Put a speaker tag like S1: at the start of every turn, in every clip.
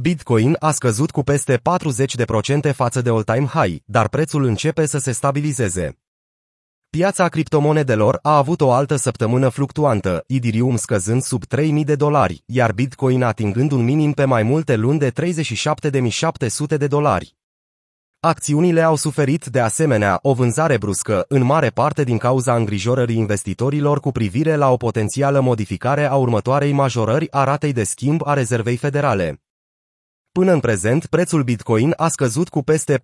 S1: Bitcoin a scăzut cu peste 40% față de all-time high, dar prețul începe să se stabilizeze. Piața criptomonedelor a avut o altă săptămână fluctuantă, Ethereum scăzând sub 3000 de dolari, iar Bitcoin atingând un minim pe mai multe luni de 37.700 de dolari. Acțiunile au suferit de asemenea o vânzare bruscă, în mare parte din cauza îngrijorării investitorilor cu privire la o potențială modificare a următoarei majorări a ratei de schimb a rezervei federale. Până în prezent, prețul Bitcoin a scăzut cu peste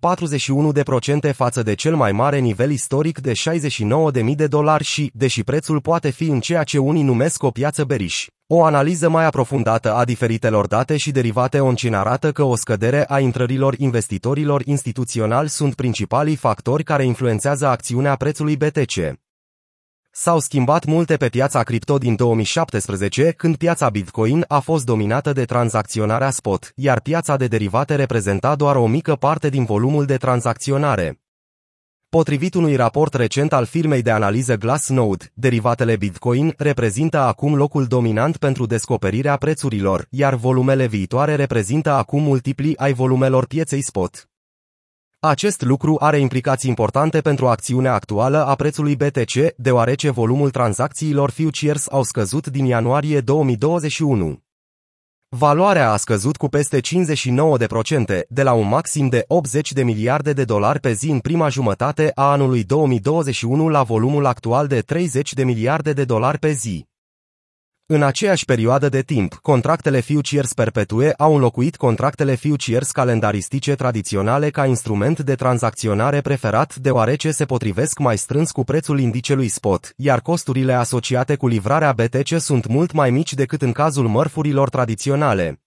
S1: 41% față de cel mai mare nivel istoric de 69.000 de dolari și, deși prețul poate fi în ceea ce unii numesc o piață beriș, o analiză mai aprofundată a diferitelor date și derivate oncin arată că o scădere a intrărilor investitorilor instituționali sunt principalii factori care influențează acțiunea prețului BTC. S-au schimbat multe pe piața cripto din 2017, când piața Bitcoin a fost dominată de tranzacționarea spot, iar piața de derivate reprezenta doar o mică parte din volumul de tranzacționare. Potrivit unui raport recent al firmei de analiză Glassnode, derivatele Bitcoin reprezintă acum locul dominant pentru descoperirea prețurilor, iar volumele viitoare reprezintă acum multipli ai volumelor pieței spot. Acest lucru are implicații importante pentru acțiunea actuală a prețului BTC, deoarece volumul tranzacțiilor futures au scăzut din ianuarie 2021. Valoarea a scăzut cu peste 59%, de la un maxim de 80 de miliarde de dolari pe zi în prima jumătate a anului 2021 la volumul actual de 30 de miliarde de dolari pe zi. În aceeași perioadă de timp, contractele futures perpetue au înlocuit contractele futures calendaristice tradiționale ca instrument de tranzacționare preferat deoarece se potrivesc mai strâns cu prețul indicelui spot, iar costurile asociate cu livrarea BTC sunt mult mai mici decât în cazul mărfurilor tradiționale.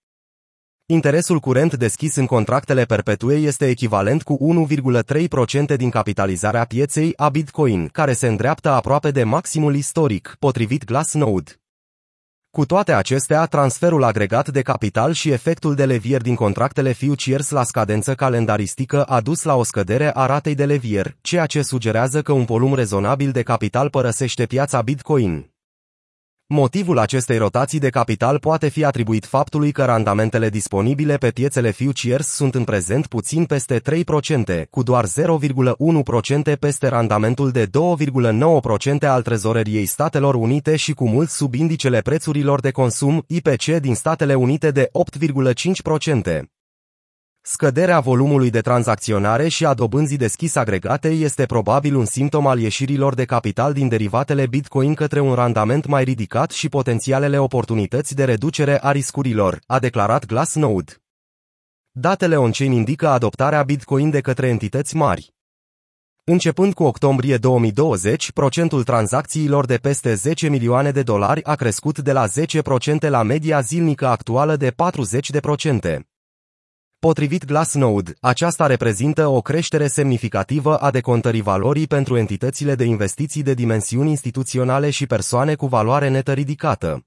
S1: Interesul curent deschis în contractele perpetue este echivalent cu 1,3% din capitalizarea pieței a Bitcoin, care se îndreaptă aproape de maximul istoric, potrivit Glassnode. Cu toate acestea, transferul agregat de capital și efectul de levier din contractele futures la scadență calendaristică a dus la o scădere a ratei de levier, ceea ce sugerează că un volum rezonabil de capital părăsește piața Bitcoin. Motivul acestei rotații de capital poate fi atribuit faptului că randamentele disponibile pe piețele futures sunt în prezent puțin peste 3%, cu doar 0,1% peste randamentul de 2,9% al trezoreriei Statelor Unite și cu mult sub indicele prețurilor de consum IPC din Statele Unite de 8,5%. Scăderea volumului de tranzacționare și a dobânzii deschis agregate este probabil un simptom al ieșirilor de capital din derivatele Bitcoin către un randament mai ridicat și potențialele oportunități de reducere a riscurilor, a declarat Glassnode. Datele on-chain indică adoptarea Bitcoin de către entități mari. Începând cu octombrie 2020, procentul tranzacțiilor de peste 10 milioane de dolari a crescut de la 10% la media zilnică actuală de 40%. Potrivit Glassnode, aceasta reprezintă o creștere semnificativă a decontării valorii pentru entitățile de investiții de dimensiuni instituționale și persoane cu valoare netă ridicată.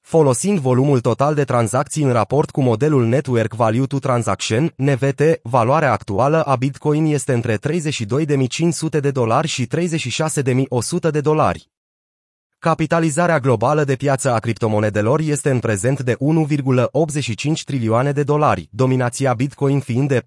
S1: Folosind volumul total de tranzacții în raport cu modelul Network Value to Transaction, NVT, valoarea actuală a Bitcoin este între 32.500 de dolari și 36.100 de dolari. Capitalizarea globală de piață a criptomonedelor este în prezent de 1,85 trilioane de dolari, dominația Bitcoin fiind de 42,2%.